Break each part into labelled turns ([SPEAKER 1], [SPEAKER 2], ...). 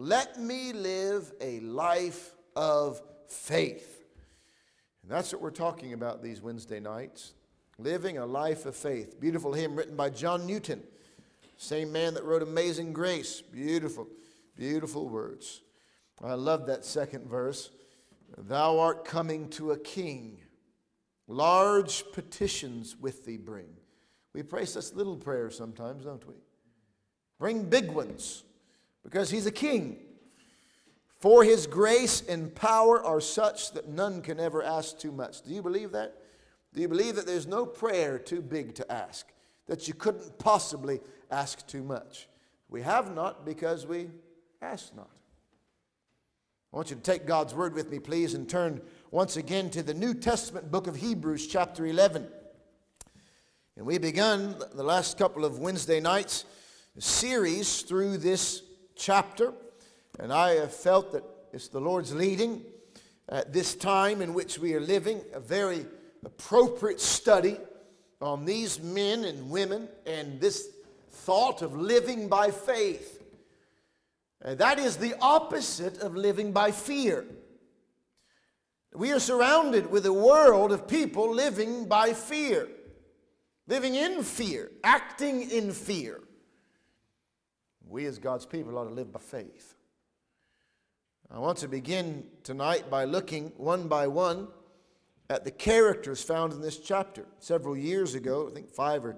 [SPEAKER 1] Let me live a life of faith. And that's what we're talking about these Wednesday nights. Living a life of faith. Beautiful hymn written by John Newton, same man that wrote Amazing Grace. Beautiful, beautiful words. I love that second verse. Thou art coming to a king, large petitions with thee bring. We pray such little prayers sometimes, don't we? Bring big ones because he's a king. For his grace and power are such that none can ever ask too much. Do you believe that? Do you believe that there's no prayer too big to ask? That you couldn't possibly ask too much? We have not because we ask not. I want you to take God's word with me, please, and turn once again to the New Testament book of Hebrews, chapter 11. And we begun the last couple of Wednesday nights a series through this chapter, and I have felt that it's the Lord's leading at this time in which we are living, a very appropriate study on these men and women and this thought of living by faith. And that is the opposite of living by fear. We are surrounded with a world of people living by fear, living in fear, acting in fear. We, as God's people, ought to live by faith. I want to begin tonight by looking one by one at the characters found in this chapter. Several years ago, I think five or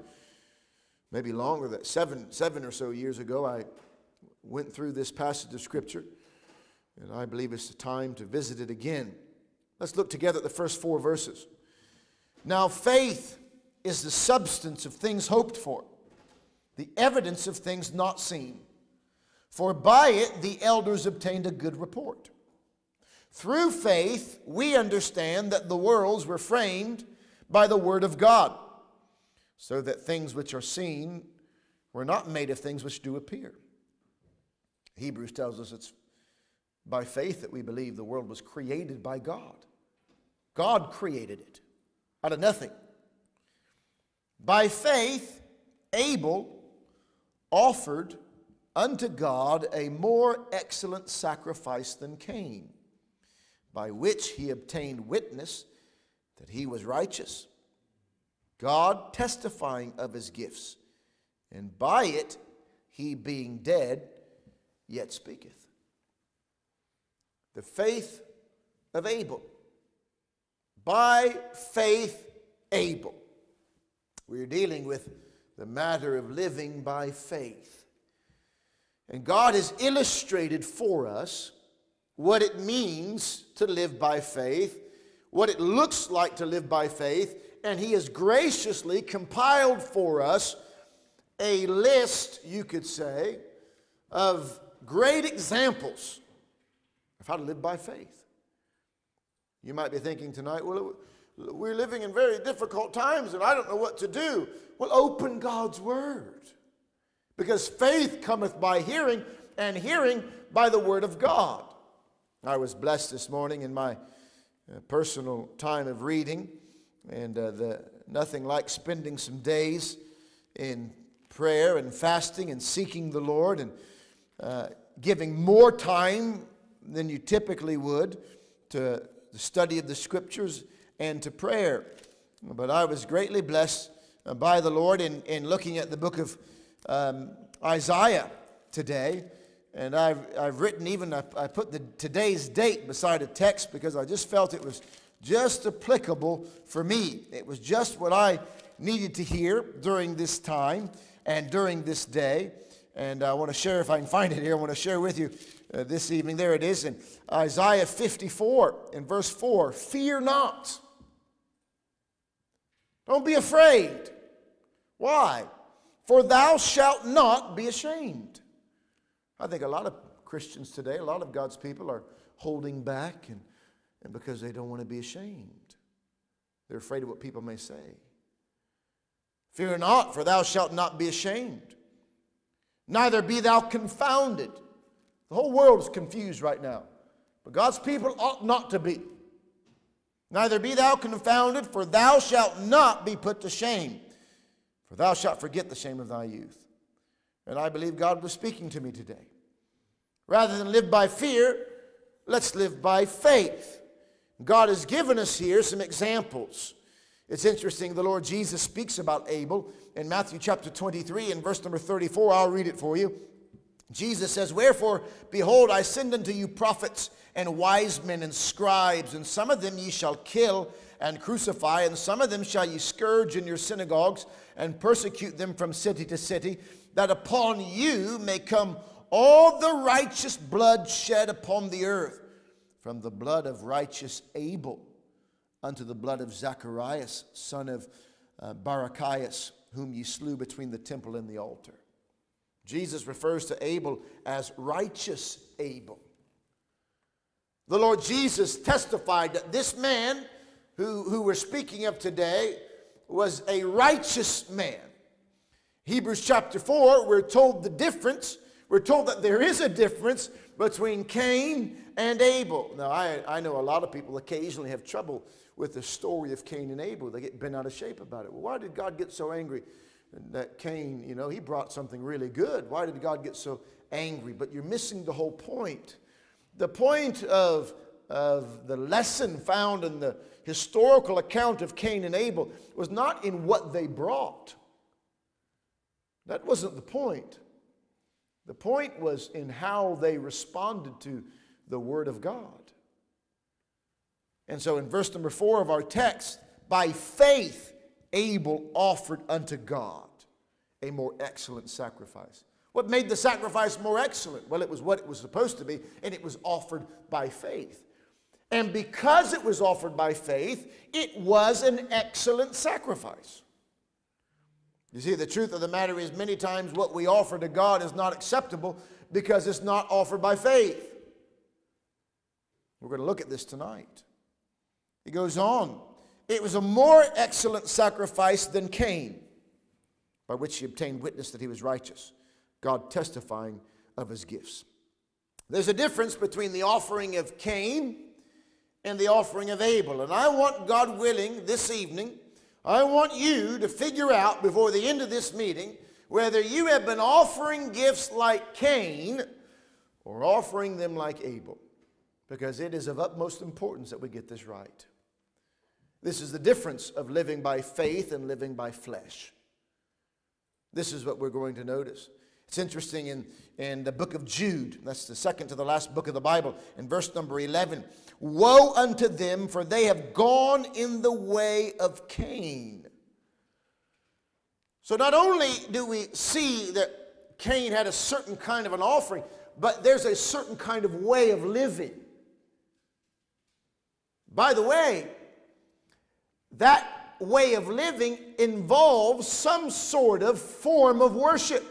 [SPEAKER 1] maybe longer, that seven, seven or so years ago, I went through this passage of Scripture, and I believe it's the time to visit it again. Let's look together at the first four verses. Now, faith is the substance of things hoped for, the evidence of things not seen. For by it the elders obtained a good report. Through faith, we understand that the worlds were framed by the Word of God, so that things which are seen were not made of things which do appear. Hebrews tells us it's by faith that we believe the world was created by God. God created it out of nothing. By faith, Abel offered unto God a more excellent sacrifice than Cain, by which he obtained witness that he was righteous, God testifying of his gifts, and by it he being dead yet speaketh. The faith of Abel. By faith, Abel. We're dealing with the matter of living by faith. And God has illustrated for us what it means to live by faith, what it looks like to live by faith, and He has graciously compiled for us a list, you could say, of great examples of how to live by faith. You might be thinking tonight, well, we're living in very difficult times and I don't know what to do. Well, open God's Word. Because faith cometh by hearing, and hearing by the Word of God. I was blessed this morning in my uh, personal time of reading, and uh, the, nothing like spending some days in prayer and fasting and seeking the Lord and uh, giving more time than you typically would to the study of the scriptures and to prayer. But I was greatly blessed uh, by the Lord in, in looking at the book of um, Isaiah today. And I've, I've written even, I, put the, today's date beside a text because I just felt it was just applicable for me. It was just what I needed to hear during this time and during this day. And I want to share, if I can find it here, I want to share with you uh, this evening. There it is in Isaiah 54, in verse 4 Fear not. Don't be afraid. Why? For thou shalt not be ashamed. I think a lot of Christians today, a lot of God's people are holding back and, and because they don't want to be ashamed. They're afraid of what people may say. Fear not, for thou shalt not be ashamed neither be thou confounded. The whole world is confused right now, but God's people ought not to be. Neither be thou confounded, for thou shalt not be put to shame, for thou shalt forget the shame of thy youth. And I believe God was speaking to me today Rather than live by fear, let's live by faith. God has given us here some examples. It's interesting, the Lord Jesus speaks about Abel in Matthew chapter 23 and verse number 34. I'll read it for you. Jesus says, Wherefore, behold, I send unto you prophets and wise men and scribes, and some of them ye shall kill and crucify, and some of them shall ye scourge in your synagogues and persecute them from city to city, that upon you may come all the righteous blood shed upon the earth, from the blood of righteous Abel unto the blood of Zacharias, son of uh, Barachias, whom ye slew between the temple and the altar. Jesus refers to Abel as righteous Abel. The Lord Jesus testified that this man who, who we're speaking of today was a righteous man. Hebrews chapter 4, we're told the difference. We're told that there is a difference between Cain and Abel. Now, I, I know a lot of people occasionally have trouble with the story of Cain and Abel. They get bent out of shape about it. Well, why did God get so angry that Cain, you know, he brought something really good? Why did God get so angry? But you're missing the whole point. The point of, of the lesson found in the historical account of Cain and Abel was not in what they brought. That wasn't the point. The point was in how they responded to the Word of God. And so in verse number four of our text, by faith, Abel offered unto God a more excellent sacrifice. What made the sacrifice more excellent? Well, it was what it was supposed to be, and it was offered by faith. And because it was offered by faith, it was an excellent sacrifice. You see, the truth of the matter is, many times what we offer to God is not acceptable because it's not offered by faith. We're going to look at this tonight. He goes on. It was a more excellent sacrifice than Cain, by which he obtained witness that he was righteous, God testifying of his gifts. There's a difference between the offering of Cain and the offering of Abel. And I want, God willing, this evening, I want you to figure out before the end of this meeting whether you have been offering gifts like Cain or offering them like Abel. Because it is of utmost importance that we get this right. This is the difference of living by faith and living by flesh. This is what we're going to notice. It's interesting in, in the book of Jude, that's the second to the last book of the Bible, in verse number 11 Woe unto them, for they have gone in the way of Cain. So not only do we see that Cain had a certain kind of an offering, but there's a certain kind of way of living. By the way, that way of living involves some sort of form of worship.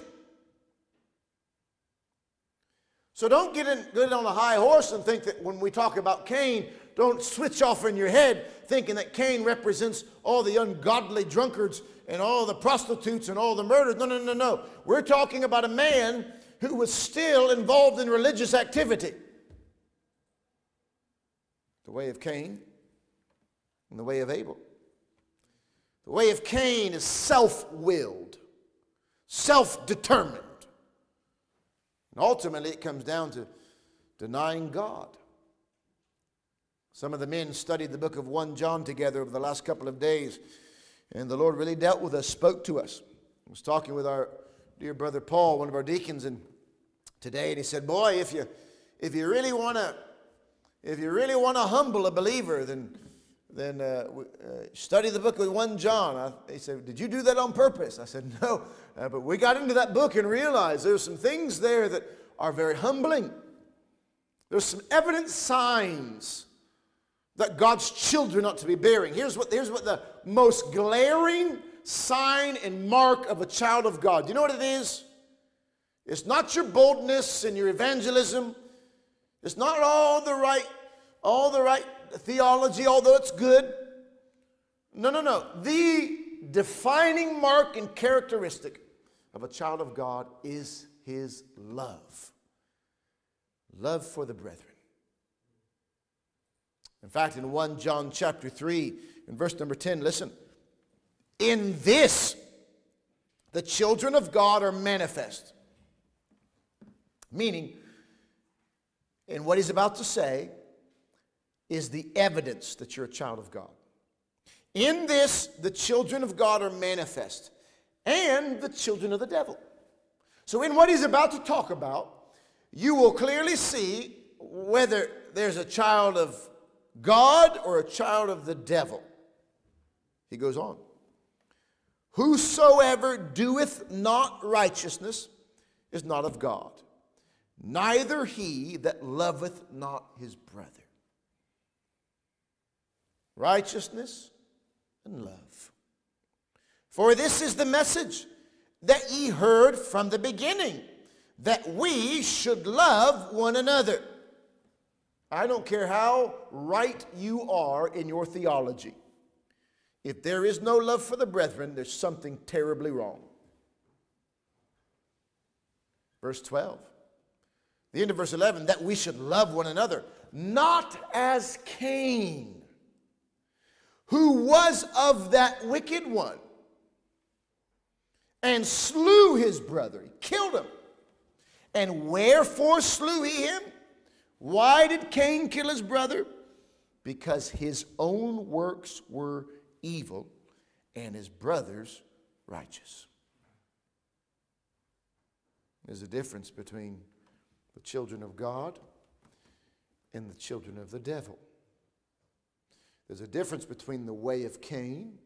[SPEAKER 1] So don't get, in, get on a high horse and think that when we talk about Cain, don't switch off in your head thinking that Cain represents all the ungodly drunkards and all the prostitutes and all the murders. No, no, no, no. We're talking about a man who was still involved in religious activity. The way of Cain and the way of Abel. The way of Cain is self willed, self determined. And ultimately, it comes down to denying God. Some of the men studied the book of 1 John together over the last couple of days, and the Lord really dealt with us, spoke to us. I was talking with our dear brother Paul, one of our deacons, and today, and he said, Boy, if you if you really want to if you really want to humble a believer, then then uh, uh, study the book of 1 John. I, he said, Did you do that on purpose? I said, No. Uh, but we got into that book and realized there's some things there that are very humbling. There's some evident signs that God's children ought to be bearing. Here's what, here's what the most glaring sign and mark of a child of God. Do you know what it is? It's not your boldness and your evangelism. It's not all the right, all the right theology, although it's good. No, no, no. The defining mark and characteristic of a child of God is his love love for the brethren. In fact, in 1 John chapter 3, in verse number 10, listen. In this, the children of God are manifest. Meaning, in what he's about to say is the evidence that you're a child of God. In this, the children of God are manifest, and the children of the devil. So, in what he's about to talk about, you will clearly see whether there's a child of God or a child of the devil. He goes on. Whosoever doeth not righteousness is not of God, neither he that loveth not his brother. Righteousness and love. For this is the message that ye heard from the beginning, that we should love one another. I don't care how right you are in your theology. If there is no love for the brethren, there's something terribly wrong. Verse 12. The end of verse 11, that we should love one another, not as Cain, who was of that wicked one, and slew his brother. He killed him. And wherefore slew he him? Why did Cain kill his brother? Because his own works were evil and his brothers righteous. There's a difference between the children of God and the children of the devil. There's a difference between the way of Cain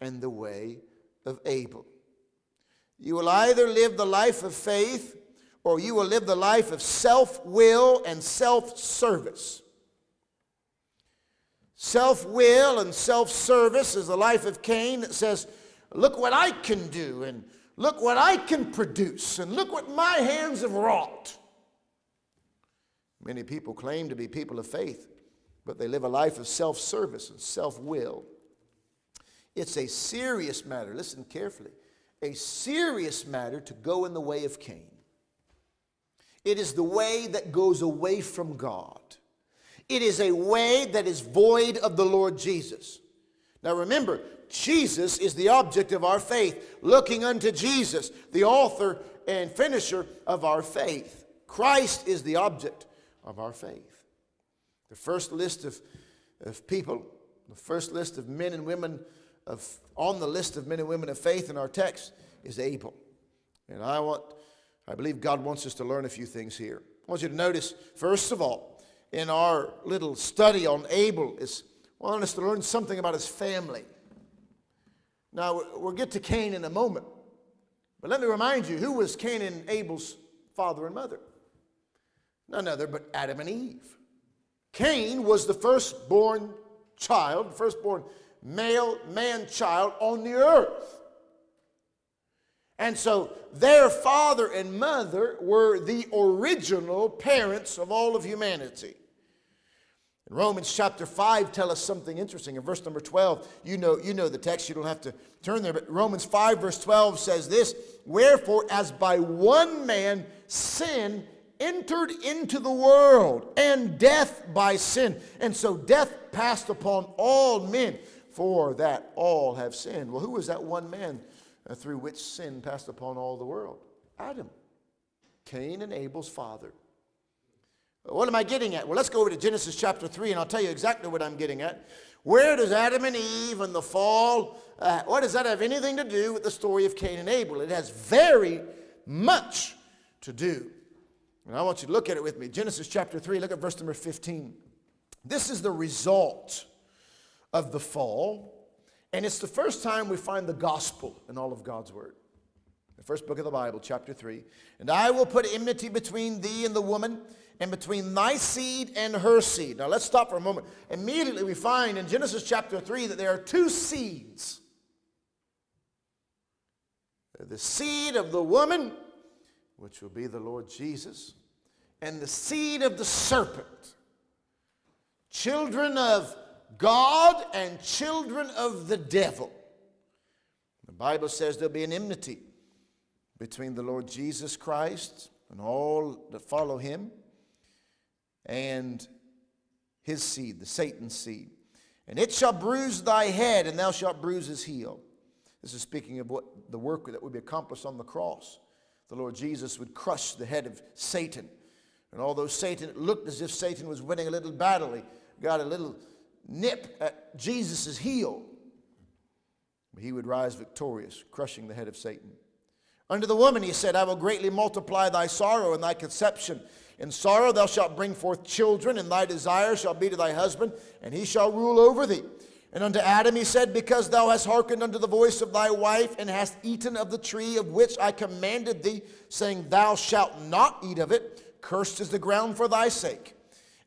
[SPEAKER 1] and the way of Abel. You will either live the life of faith or you will live the life of self will and self service. Self will and self service is the life of Cain that says, Look what I can do, and look what I can produce, and look what my hands have wrought. Many people claim to be people of faith, but they live a life of self service and self will. It's a serious matter, listen carefully, a serious matter to go in the way of Cain. It is the way that goes away from God. It is a way that is void of the Lord Jesus. Now remember, Jesus is the object of our faith, looking unto Jesus, the author and finisher of our faith. Christ is the object of our faith. The first list of, of people, the first list of men and women of, on the list of men and women of faith in our text is Abel. And I want, I believe God wants us to learn a few things here. I want you to notice, first of all, in our little study on Abel is wanting us to learn something about his family. Now, we'll get to Cain in a moment. But let me remind you who was Cain and Abel's father and mother? None other but Adam and Eve. Cain was the firstborn child, firstborn male man child on the earth. And so their father and mother were the original parents of all of humanity. Romans chapter 5 tell us something interesting. In verse number 12, you know, you know the text, you don't have to turn there, but Romans 5 verse 12 says this, Wherefore as by one man sin entered into the world, and death by sin. And so death passed upon all men, for that all have sinned. Well, who was that one man? Uh, through which sin passed upon all the world? Adam, Cain and Abel's father. What am I getting at? Well, let's go over to Genesis chapter 3 and I'll tell you exactly what I'm getting at. Where does Adam and Eve and the fall, uh, what does that have anything to do with the story of Cain and Abel? It has very much to do. And I want you to look at it with me. Genesis chapter 3, look at verse number 15. This is the result of the fall. And it's the first time we find the gospel in all of God's word. The first book of the Bible, chapter 3. And I will put enmity between thee and the woman, and between thy seed and her seed. Now let's stop for a moment. Immediately we find in Genesis chapter 3 that there are two seeds the seed of the woman, which will be the Lord Jesus, and the seed of the serpent. Children of God and children of the devil. The Bible says there'll be an enmity between the Lord Jesus Christ and all that follow him and his seed, the Satan's seed. And it shall bruise thy head, and thou shalt bruise his heel. This is speaking of what the work that would be accomplished on the cross. The Lord Jesus would crush the head of Satan And although Satan looked as if Satan was winning a little battle, he got a little nip at Jesus' heel. But he would rise victorious, crushing the head of Satan. Unto the woman he said, I will greatly multiply thy sorrow and thy conception. In sorrow thou shalt bring forth children, and thy desire shall be to thy husband, and he shall rule over thee. And unto Adam he said, Because thou hast hearkened unto the voice of thy wife, and hast eaten of the tree of which I commanded thee, saying, Thou shalt not eat of it, cursed is the ground for thy sake.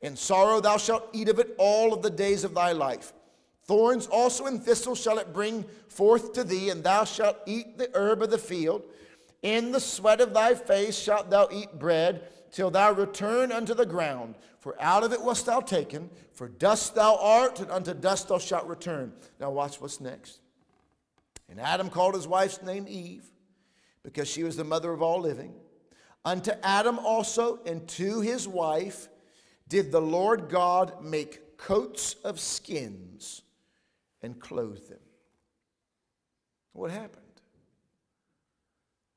[SPEAKER 1] In sorrow thou shalt eat of it all of the days of thy life. Thorns also and thistles shall it bring forth to thee, and thou shalt eat the herb of the field. In the sweat of thy face shalt thou eat bread, till thou return unto the ground. For out of it wast thou taken, for dust thou art, and unto dust thou shalt return. Now watch what's next. And Adam called his wife's name Eve, because she was the mother of all living. Unto Adam also and to his wife did the Lord God make coats of skins and clothe them. What happened?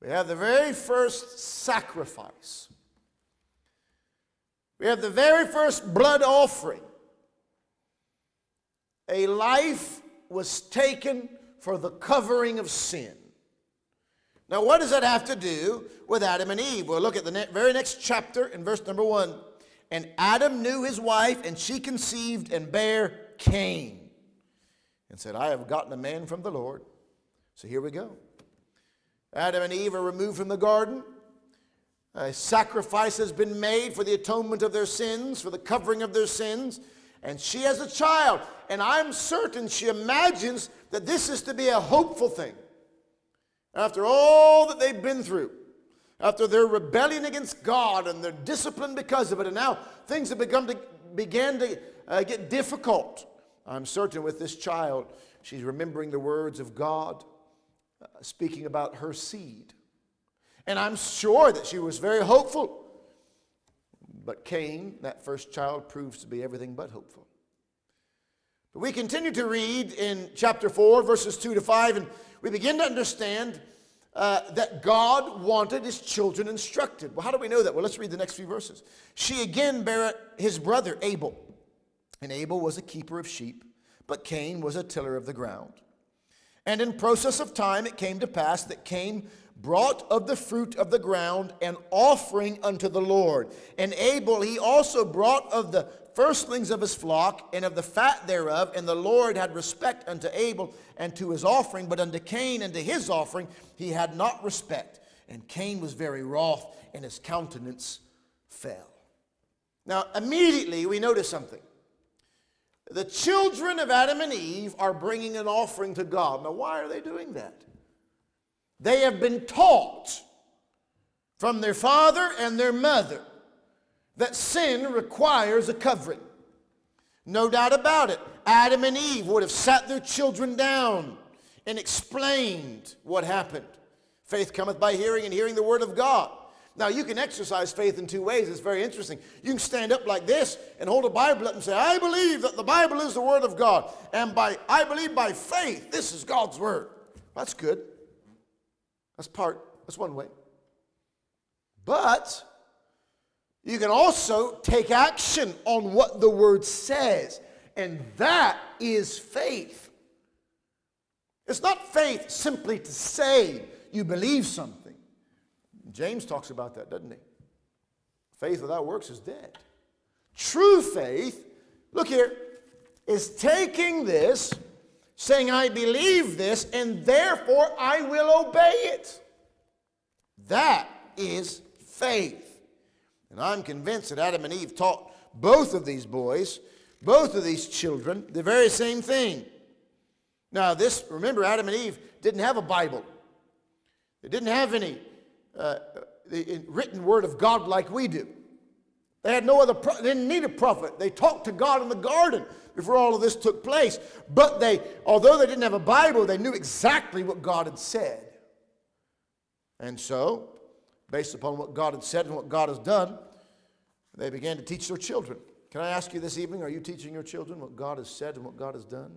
[SPEAKER 1] We have the very first sacrifice. We have the very first blood offering. A life was taken for the covering of sin. Now, what does that have to do with Adam and Eve? Well, look at the ne- very next chapter in verse number one. And Adam knew his wife, and she conceived and bare Cain, and said, I have gotten a man from the Lord. So here we go. Adam and Eve are removed from the garden. A sacrifice has been made for the atonement of their sins, for the covering of their sins. And she has a child. And I'm certain she imagines that this is to be a hopeful thing. After all that they've been through, after their rebellion against God and their discipline because of it, and now things have begun to began to uh, get difficult. I'm certain with this child, she's remembering the words of God uh, speaking about her seed. And I'm sure that she was very hopeful. But Cain, that first child, proves to be everything but hopeful. But we continue to read in chapter 4, verses 2 to 5, and we begin to understand uh, that God wanted his children instructed. Well, how do we know that? Well, let's read the next few verses. She again bare his brother Abel, and Abel was a keeper of sheep, but Cain was a tiller of the ground. And in process of time it came to pass that Cain brought of the fruit of the ground an offering unto the Lord. And Abel he also brought of the firstlings of his flock and of the fat thereof. And the Lord had respect unto Abel and to his offering, but unto Cain and to his offering he had not respect. And Cain was very wroth, and his countenance fell. Now, immediately we notice something. The children of Adam and Eve are bringing an offering to God. Now, why are they doing that? They have been taught from their father and their mother that sin requires a covering. No doubt about it. Adam and Eve would have sat their children down and explained what happened. Faith cometh by hearing, and hearing the word of God. Now, you can exercise faith in two ways. It's very interesting. You can stand up like this and hold a Bible up and say, I believe that the Bible is the Word of God. And by I believe by faith, this is God's Word. That's good. That's part, that's one way. But you can also take action on what the Word says. And that is faith. It's not faith simply to say you believe something. James talks about that, doesn't he? Faith without works is dead. True faith, look here, is taking this, saying, I believe this, and therefore I will obey it. That is faith. And I'm convinced that Adam and Eve taught both of these boys, both of these children, the very same thing. Now, this, remember, Adam and Eve didn't have a Bible. They didn't have any uh, written word of God like we do. They had no other, pro- they didn't need a prophet. They talked to God in the garden before all of this took place. But they, although they didn't have a Bible, they knew exactly what God had said. And so, based upon what God had said and what God has done, they began to teach their children. Can I ask you this evening, are you teaching your children what God has said and what God has done?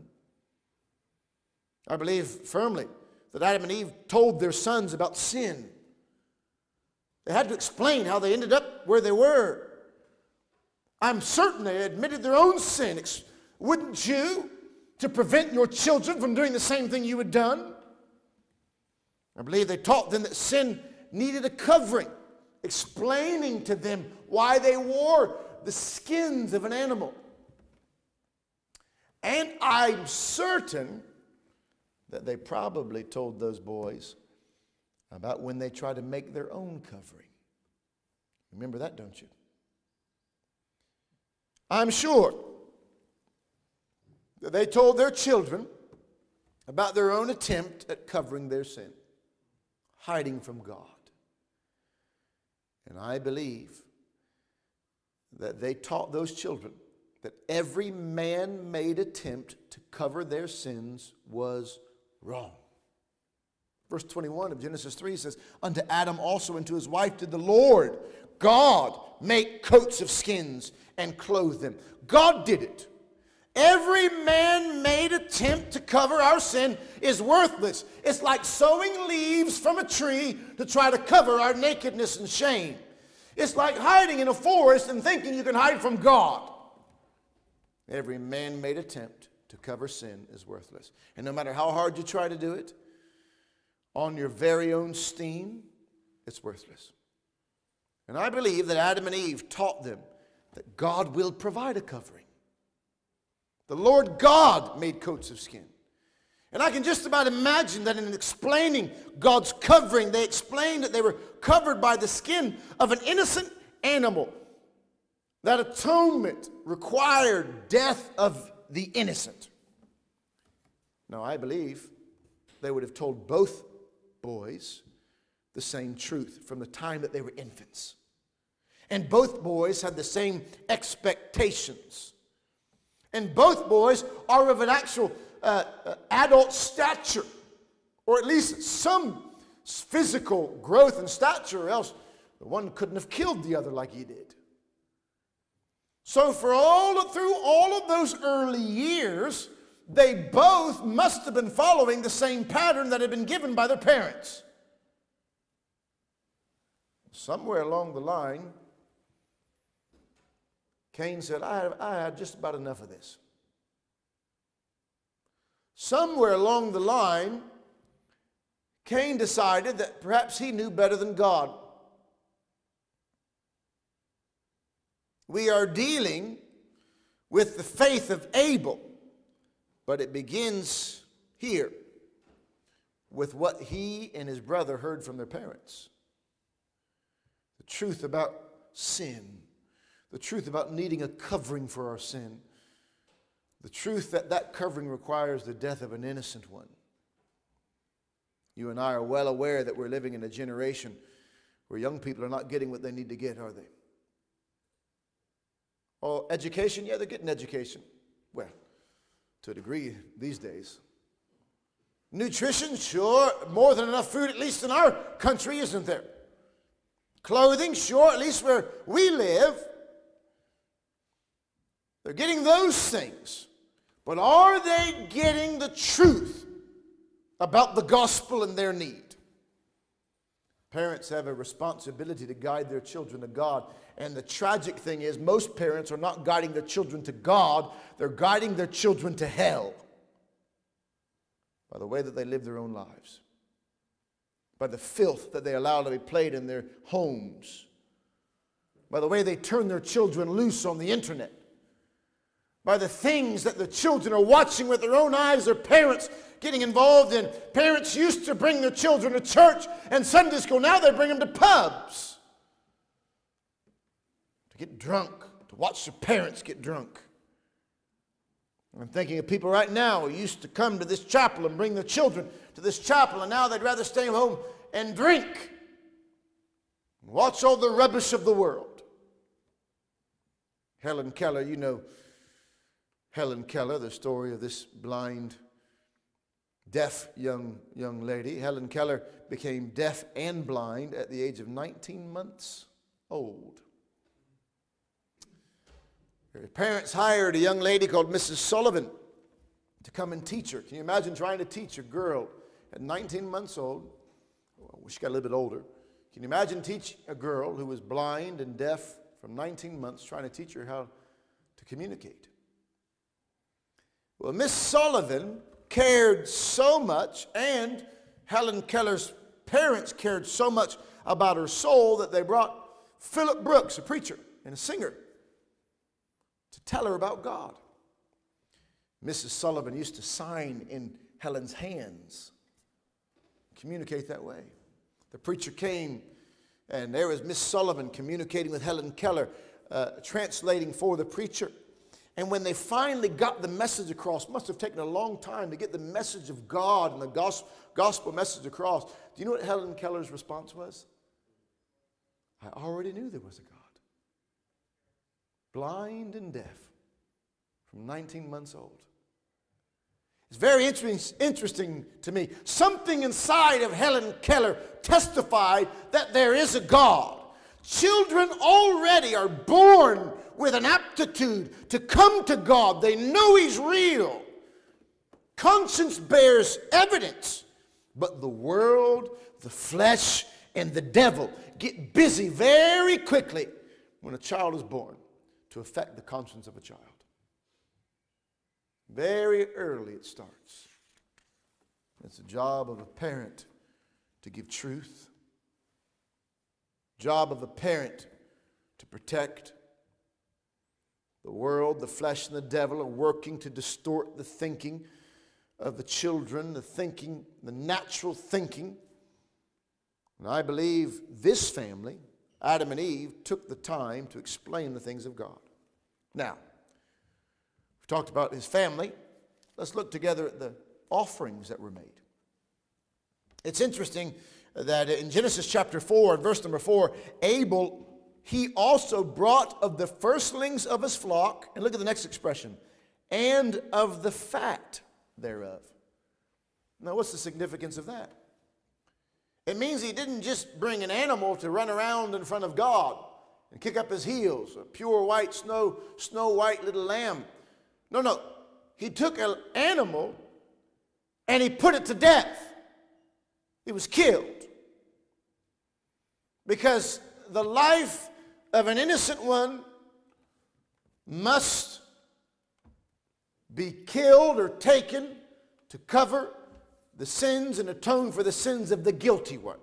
[SPEAKER 1] I believe firmly that Adam and Eve told their sons about sin. They had to explain how they ended up where they were. I'm certain they admitted their own sin. Wouldn't you? To prevent your children from doing the same thing you had done? I believe they taught them that sin needed a covering, explaining to them why they wore the skins of an animal. And I'm certain that they probably told those boys about when they tried to make their own covering. Remember that, don't you? I'm sure that they told their children about their own attempt at covering their sin, hiding from God. And I believe that they taught those children that every man made attempt to cover their sins was wrong. Verse 21 of Genesis 3 says, Unto Adam also and to his wife did the Lord God make coats of skins and clothe them. God did it. Every man made attempt to cover our sin is worthless. It's like sewing leaves from a tree to try to cover our nakedness and shame. It's like hiding in a forest and thinking you can hide from God. Every man made attempt to cover sin is worthless. And no matter how hard you try to do it, on your very own steam, it's worthless. And I believe that Adam and Eve taught them that God will provide a covering. The Lord God made coats of skin. And I can just about imagine that in explaining God's covering, they explained that they were covered by the skin of an innocent animal. That atonement required death of the innocent. Now, I believe they would have told both boys the same truth from the time that they were infants. And both boys had the same expectations. And both boys are of an actual uh, uh, adult stature, or at least some physical growth and stature, or else the one couldn't have killed the other like he did. So, for all through all of those early years, they both must have been following the same pattern that had been given by their parents. Somewhere along the line, Cain said, I, I had just about enough of this. Somewhere along the line, Cain decided that perhaps he knew better than God. We are dealing with the faith of Abel, but it begins here with what he and his brother heard from their parents truth about sin the truth about needing a covering for our sin, the truth that that covering requires the death of an innocent one. You and I are well aware that we're living in a generation where young people are not getting what they need to get, are they? Oh, education? Yeah, they're getting education. Well, to a degree these days. Nutrition? Sure, more than enough food, at least in our country, isn't there? Clothing? Sure, at least where we live. They're getting those things. But are they getting the truth about the gospel and their need? Parents have a responsibility to guide their children to God. And the tragic thing is, most parents are not guiding their children to God, they're guiding their children to hell by the way that they live their own lives, by the filth that they allow to be played in their homes, by the way they turn their children loose on the internet by the things that the children are watching with their own eyes, their parents getting involved in. Parents used to bring their children to church and Sunday school. Now they bring them to pubs to get drunk, to watch their parents get drunk. I'm thinking of people right now who used to come to this chapel and bring their children to this chapel, and now they'd rather stay home and drink and watch all the rubbish of the world. Helen Keller, you know, Helen Keller, the story of this blind, deaf young, young lady. Helen Keller became deaf and blind at the age of 19 months old. Her parents hired a young lady called Mrs. Sullivan to come and teach her. Can you imagine trying to teach a girl at 19 months old? Well, she got a little bit older. Can you imagine teaching a girl who was blind and deaf from 19 months trying to teach her how to communicate. Well, Miss Sullivan cared so much, and Helen Keller's parents cared so much about her soul that they brought Philip Brooks, a preacher and a singer, to tell her about God. Mrs. Sullivan used to sign in Helen's hands, communicate that way. The preacher came, and there was Miss Sullivan communicating with Helen Keller, uh, translating for the preacher. And when they finally got the message across, must have taken a long time to get the message of God and the gospel, gospel message across. Do you know what Helen Keller's response was? I already knew there was a God. Blind and deaf from 19 months old. It's very interesting to me. Something inside of Helen Keller testified that there is a God. Children already are born with an aptitude to come to God. They know He's real. Conscience bears evidence, but the world, the flesh, and the devil get busy very quickly when a child is born to affect the conscience of a child. Very early it starts. It's the job of a parent to give truth. Job of a parent to protect. The world, the flesh, and the devil are working to distort the thinking of the children, the thinking, the natural thinking. And I believe this family, Adam and Eve, took the time to explain the things of God. Now, we've talked about his family. Let's look together at the offerings that were made. It's interesting that in Genesis chapter 4, verse number 4, Abel he also brought of the firstlings of his flock, and look at the next expression, and of the fat thereof. Now, what's the significance of that? It means he didn't just bring an animal to run around in front of God and kick up his heels, a pure white, snow, snow white little lamb. No, no. He took an animal and he put it to death. He was killed. Because the life of an innocent one must be killed or taken to cover the sins and atone for the sins of the guilty one.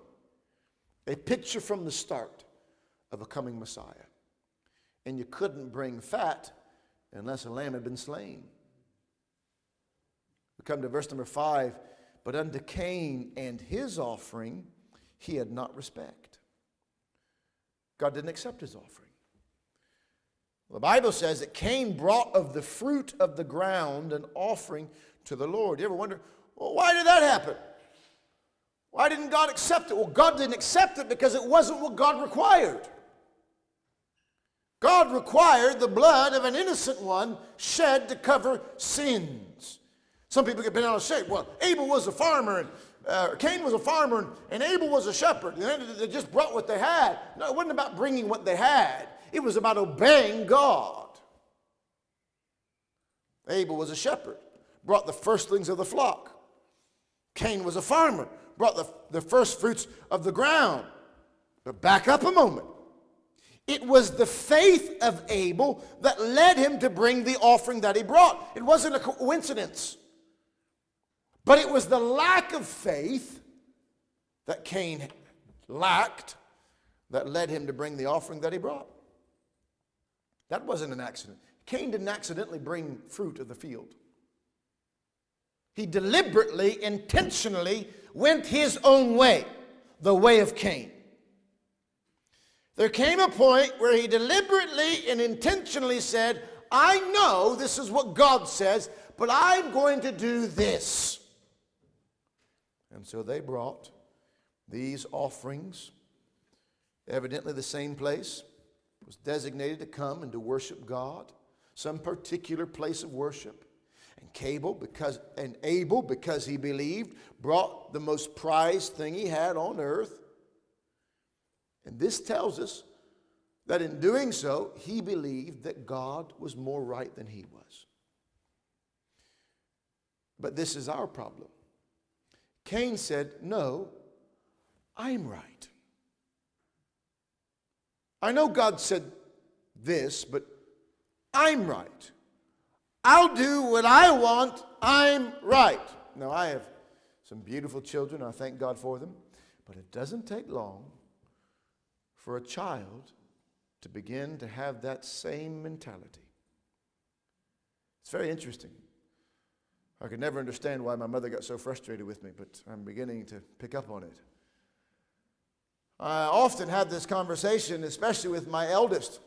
[SPEAKER 1] A picture from the start of a coming Messiah. And you couldn't bring fat unless a lamb had been slain. We come to verse number five. But unto Cain and his offering he had not respect. God didn't accept his offering. The Bible says that Cain brought of the fruit of the ground an offering to the Lord. You ever wonder, well, why did that happen? Why didn't God accept it? Well, God didn't accept it because it wasn't what God required. God required the blood of an innocent one shed to cover sins. Some people get bent out of shape. Well, Abel was a farmer and uh, Cain was a farmer and, and Abel was a shepherd. They just brought what they had. No, it wasn't about bringing what they had, it was about obeying God. Abel was a shepherd, brought the firstlings of the flock. Cain was a farmer, brought the, the first fruits of the ground. But back up a moment. It was the faith of Abel that led him to bring the offering that he brought. It wasn't a coincidence. But it was the lack of faith that Cain lacked that led him to bring the offering that he brought. That wasn't an accident. Cain didn't accidentally bring fruit of the field. He deliberately, intentionally went his own way, the way of Cain. There came a point where he deliberately and intentionally said, I know this is what God says, but I'm going to do this. And so they brought these offerings, evidently the same place was designated to come and to worship God, some particular place of worship. And Cable, because and Abel, because he believed, brought the most prized thing he had on earth. And this tells us that in doing so, he believed that God was more right than he was. But this is our problem. Cain said, No, I'm right. I know God said this, but I'm right. I'll do what I want. I'm right. Now, I have some beautiful children. I thank God for them. But it doesn't take long for a child to begin to have that same mentality. It's very interesting. I could never understand why my mother got so frustrated with me, but I'm beginning to pick up on it. I often have this conversation, especially with my eldest.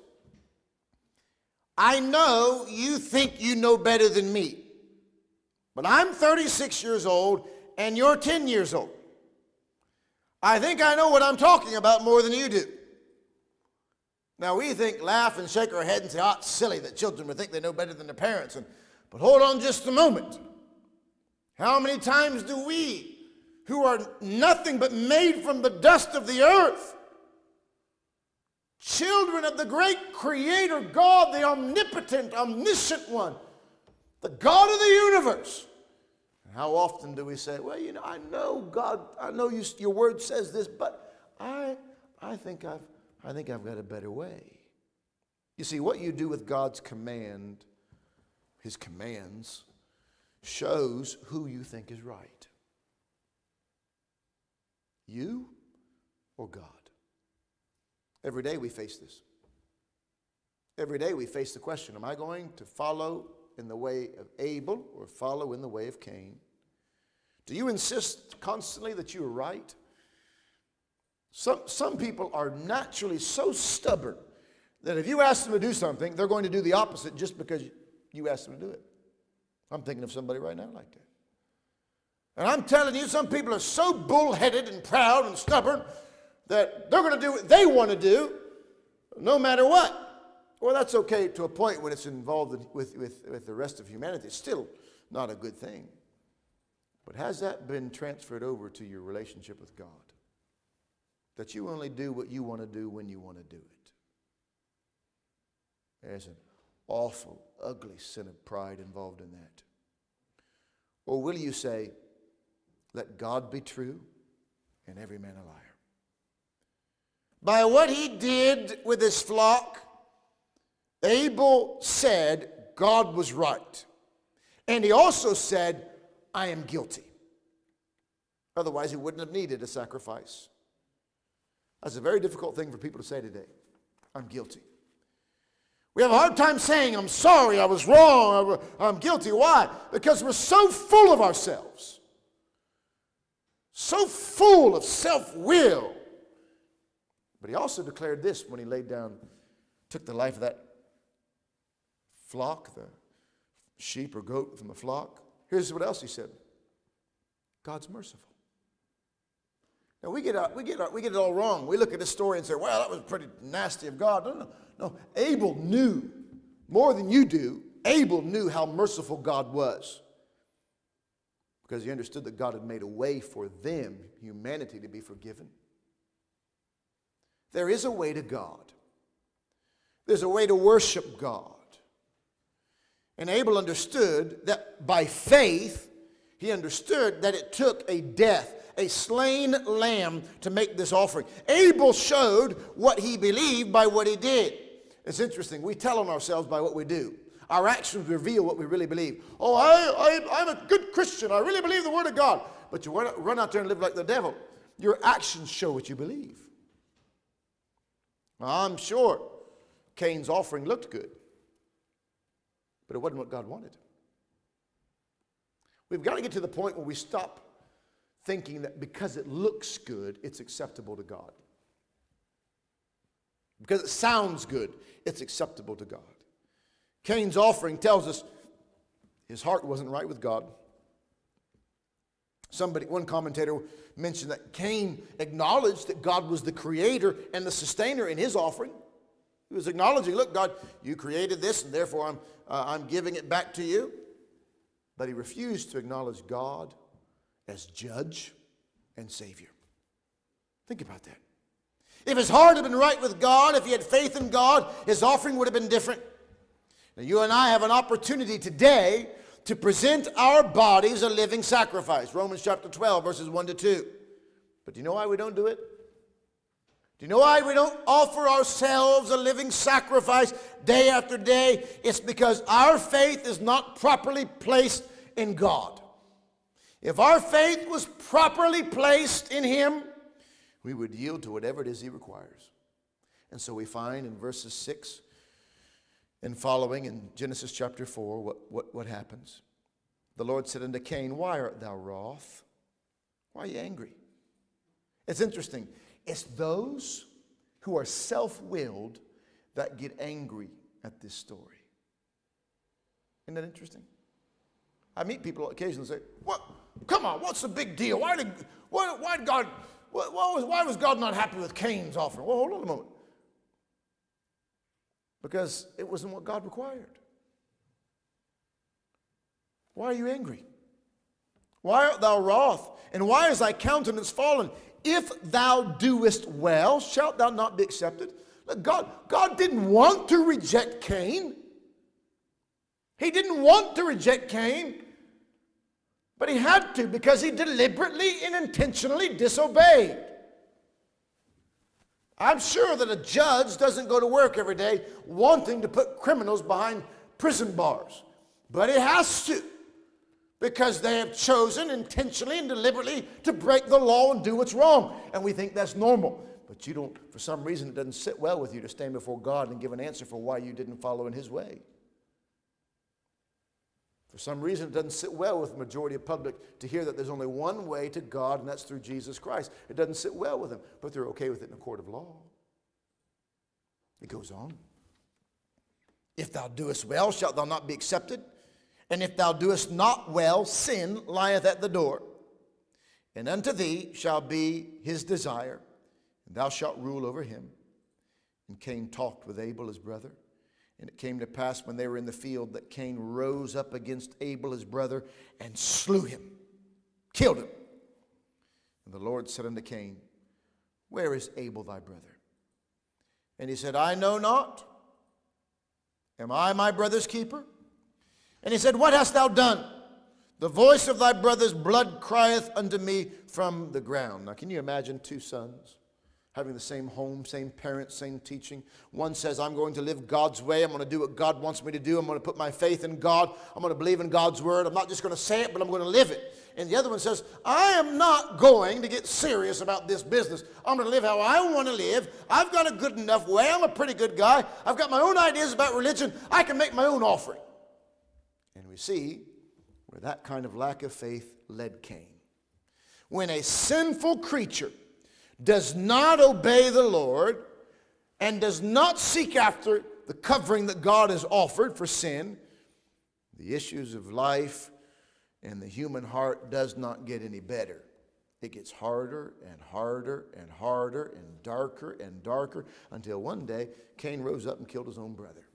[SPEAKER 1] I know you think you know better than me, but I'm 36 years old and you're 10 years old. I think I know what I'm talking about more than you do. Now, we think, laugh, and shake our head and say, oh, it's silly that children would think they know better than their parents. And, but hold on just a moment. How many times do we, who are nothing but made from the dust of the earth, children of the great Creator God, the omnipotent, omniscient one, the God of the universe, how often do we say, well, you know, I know God, I know you, your word says this, but I, I, think I've, I think I've got a better way. You see, what you do with God's command, his commands, shows who you think is right. You or God? Every day we face this. Every day we face the question Am I going to follow in the way of Abel or follow in the way of Cain? Do you insist constantly that you are right? Some, some people are naturally so stubborn that if you ask them to do something, they're going to do the opposite just because you asked them to do it. I'm thinking of somebody right now like that. And I'm telling you, some people are so bullheaded and proud and stubborn that they're going to do what they want to do no matter what. Well, that's okay to a point when it's involved with, with, with the rest of humanity. It's still not a good thing. But has that been transferred over to your relationship with God? That you only do what you want to do when you want to do it. There's an awful, ugly sin of pride involved in that. Or will you say, let God be true and every man a liar? By what he did with his flock, Abel said God was right. And he also said, I am guilty. Otherwise, he wouldn't have needed a sacrifice. That's a very difficult thing for people to say today. I'm guilty. We have a hard time saying, I'm sorry, I was wrong, I'm guilty. Why? Because we're so full of ourselves, so full of self will. But he also declared this when he laid down, took the life of that flock, the sheep or goat from the flock. Here's what else he said God's merciful. Now, we get, uh, we, get, uh, we get it all wrong. We look at this story and say, well, that was pretty nasty of God. No, no, no. Abel knew more than you do. Abel knew how merciful God was because he understood that God had made a way for them, humanity, to be forgiven. There is a way to God, there's a way to worship God. And Abel understood that by faith, he understood that it took a death, a slain lamb to make this offering. Abel showed what he believed by what he did. It's interesting. We tell on ourselves by what we do. Our actions reveal what we really believe. Oh, I, I'm a good Christian. I really believe the Word of God. But you run out there and live like the devil. Your actions show what you believe. I'm sure Cain's offering looked good but it wasn't what God wanted. We've got to get to the point where we stop thinking that because it looks good, it's acceptable to God. Because it sounds good, it's acceptable to God. Cain's offering tells us his heart wasn't right with God. Somebody, one commentator mentioned that Cain acknowledged that God was the creator and the sustainer in his offering. He was acknowledging, look, God, you created this, and therefore I'm, uh, I'm giving it back to you. But he refused to acknowledge God as judge and savior. Think about that. If his heart had been right with God, if he had faith in God, his offering would have been different. Now, you and I have an opportunity today to present our bodies a living sacrifice. Romans chapter 12, verses 1 to 2. But do you know why we don't do it? Do you know why we don't offer ourselves a living sacrifice day after day? It's because our faith is not properly placed in God. If our faith was properly placed in Him, we would yield to whatever it is He requires. And so we find in verses 6 and following in Genesis chapter 4 what, what, what happens. The Lord said unto Cain, Why art thou wroth? Why are you angry? It's interesting. It's those who are self willed that get angry at this story. Isn't that interesting? I meet people occasionally say, What? Come on, what's the big deal? Why did, why, why did God, why, was, why was God not happy with Cain's offering? Well, hold on a moment. Because it wasn't what God required. Why are you angry? Why art thou wroth? And why is thy countenance fallen? If thou doest well, shalt thou not be accepted? Look, God, God didn't want to reject Cain. He didn't want to reject Cain, but he had to because he deliberately and intentionally disobeyed. I'm sure that a judge doesn't go to work every day wanting to put criminals behind prison bars, but he has to because they have chosen intentionally and deliberately to break the law and do what's wrong. And we think that's normal. But you don't, for some reason, it doesn't sit well with you to stand before God and give an answer for why you didn't follow in His way. For some reason, it doesn't sit well with the majority of public to hear that there's only one way to God, and that's through Jesus Christ. It doesn't sit well with them, but they're okay with it in a court of law. It goes on. If thou doest well, shalt thou not be accepted? And if thou doest not well, sin lieth at the door. And unto thee shall be his desire, and thou shalt rule over him. And Cain talked with Abel his brother. And it came to pass when they were in the field that Cain rose up against Abel his brother and slew him, killed him. And the Lord said unto Cain, Where is Abel thy brother? And he said, I know not. Am I my brother's keeper? And he said, What hast thou done? The voice of thy brother's blood crieth unto me from the ground. Now, can you imagine two sons having the same home, same parents, same teaching? One says, I'm going to live God's way. I'm going to do what God wants me to do. I'm going to put my faith in God. I'm going to believe in God's word. I'm not just going to say it, but I'm going to live it. And the other one says, I am not going to get serious about this business. I'm going to live how I want to live. I've got a good enough way. I'm a pretty good guy. I've got my own ideas about religion. I can make my own offering And we see where that kind of lack of faith led Cain. When a sinful creature does not obey the Lord and does not seek after the covering that God has offered for sin, the issues of life and the human heart does not get any better. It gets harder and harder and harder and darker and darker until one day Cain rose up and killed his own brother.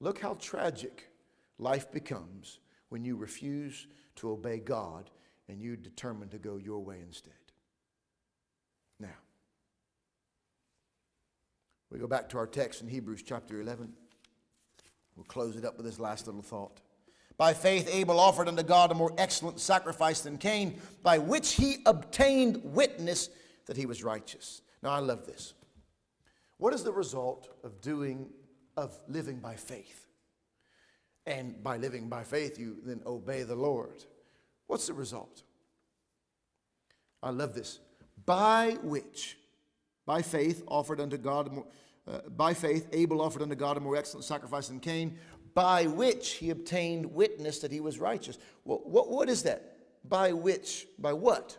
[SPEAKER 1] Look how tragic life becomes when you refuse to obey God and you determine to go your way instead. Now, we go back to our text in Hebrews chapter 11. We'll close it up with this last little thought. By faith, Abel offered unto God a more excellent sacrifice than Cain, by which he obtained witness that he was righteous. Now, I love this. What is the result of doing, of living by faith? And by living by faith, you then obey the Lord. What's the result? I love this. By which, by faith, offered unto God, more, uh, by faith, Abel offered unto God a more excellent sacrifice than Cain, by which he obtained witness that he was righteous. What, what, what is that? By which, by what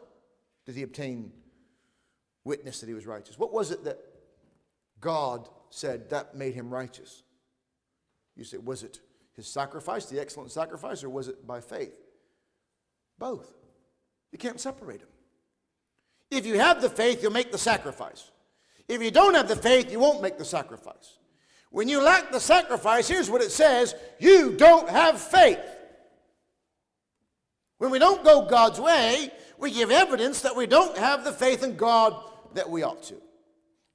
[SPEAKER 1] did he obtain witness that he was righteous? What was it that God said that made him righteous? You say, was it his sacrifice, the excellent sacrifice, or was it by faith? Both. You can't separate them. If you have the faith, you'll make the sacrifice. If you don't have the faith, you won't make the sacrifice. When you lack the sacrifice, here's what it says you don't have faith. When we don't go God's way, we give evidence that we don't have the faith in God that we ought to.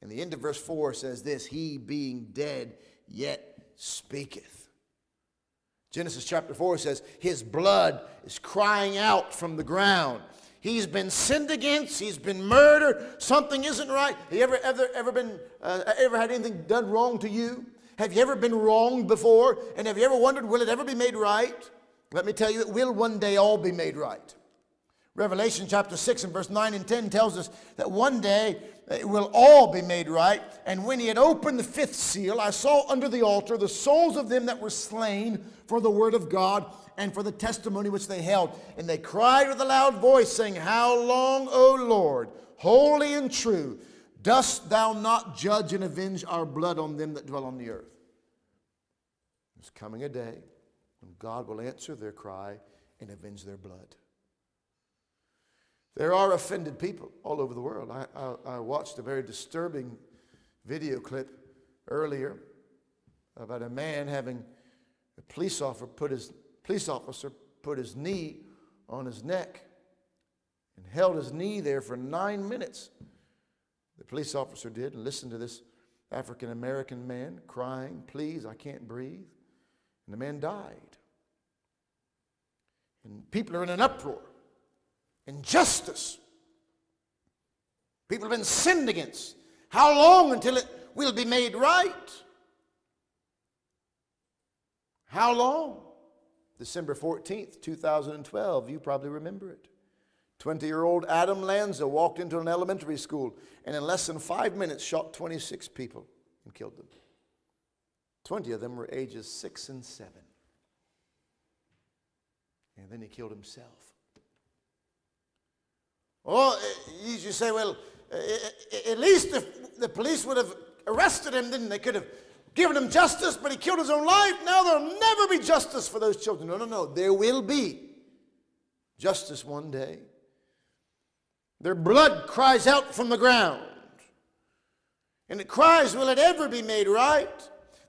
[SPEAKER 1] And the end of verse 4 says this He being dead yet speaketh. Genesis chapter 4 says, His blood is crying out from the ground. He's been sinned against. He's been murdered. Something isn't right. Have you ever, ever, ever, been, uh, ever had anything done wrong to you? Have you ever been wronged before? And have you ever wondered, will it ever be made right? Let me tell you, it will one day all be made right. Revelation chapter 6 and verse 9 and 10 tells us that one day it will all be made right. And when he had opened the fifth seal, I saw under the altar the souls of them that were slain for the word of God and for the testimony which they held. And they cried with a loud voice, saying, How long, O Lord, holy and true, dost thou not judge and avenge our blood on them that dwell on the earth? There's coming a day when God will answer their cry and avenge their blood. There are offended people all over the world. I, I, I, watched a very disturbing video clip earlier about a man having a police officer put his, police officer put his knee on his neck and held his knee there for nine minutes. The police officer did and listened to this African American man crying, Please, I can't breathe. And the man died. And people are in an uproar injustice. People have been sinned against. How long until it will be made right? How long? December 14th, 2012. You probably remember it. 20 year old Adam Lanza walked into an elementary school and in less than five minutes shot 26 people and killed them. 20 of them were ages six and seven. And then he killed himself. Oh, eh, well, you say, well, eh, eh, at least if the police would have arrested him, then they could have given him justice, but he killed his own life. Now there'll never be justice for those children. No, no, no. There will be justice one day. Their blood cries out from the ground. And it cries, Will it ever be made right?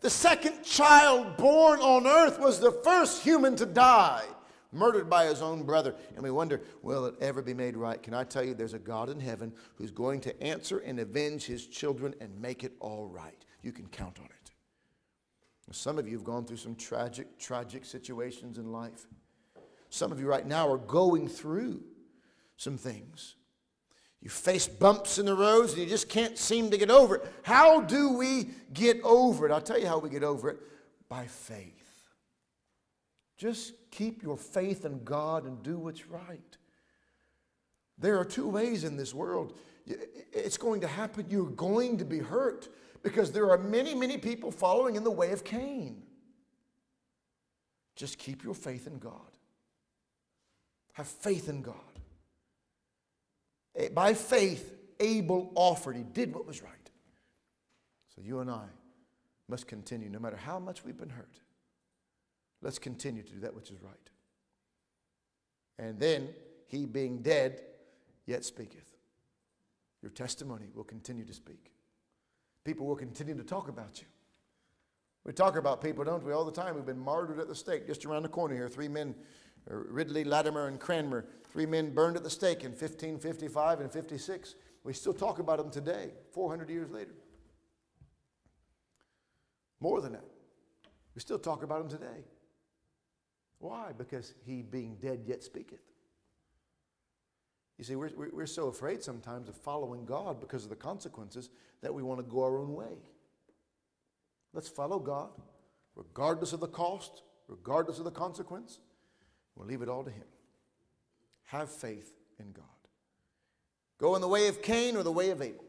[SPEAKER 1] The second child born on earth was the first human to die murdered by his own brother. And we wonder, will it ever be made right? Can I tell you, there's a God in heaven who's going to answer and avenge his children and make it all right. You can count on it. Some of you have gone through some tragic, tragic situations in life. Some of you right now are going through some things. You face bumps in the roads and you just can't seem to get over it. How do we get over it? I'll tell you how we get over it by faith. Just keep your faith in God and do what's right. There are two ways in this world. It's going to happen. You're going to be hurt because there are many, many people following in the way of Cain. Just keep your faith in God. Have faith in God. Eh, by faith, Abel offered. He did what was right. So you and I must continue, no matter how much we've been hurt. Let's continue to do that which is right. And then, he being dead, yet speaketh. Your testimony will continue to speak. People will continue to talk about you. We talk about people, don't we, all the time who've been martyred at the stake just around the corner here. Three men, uh, Ridley, Latimer, and Cranmer, three men burned at the stake in 1555 and 56. We still talk about them today, 400 years later. More than that. We still talk about them today. Why? Because he, being dead, yet speaketh. You see, we're, we're so afraid sometimes of following God because of the consequences that we want to go our own way. Let's follow God, regardless of the cost, regardless of the consequence. We'll leave it all to Him. Have faith in God. Go in the way of Cain or the way of Abel.